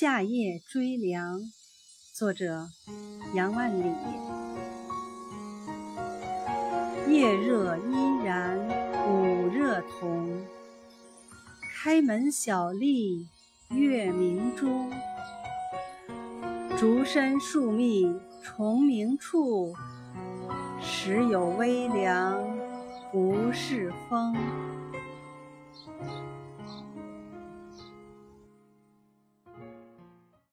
夏夜追凉，作者杨万里。夜热依然午热同，开门小立月明珠。竹深树密虫鸣处，时有微凉不是风。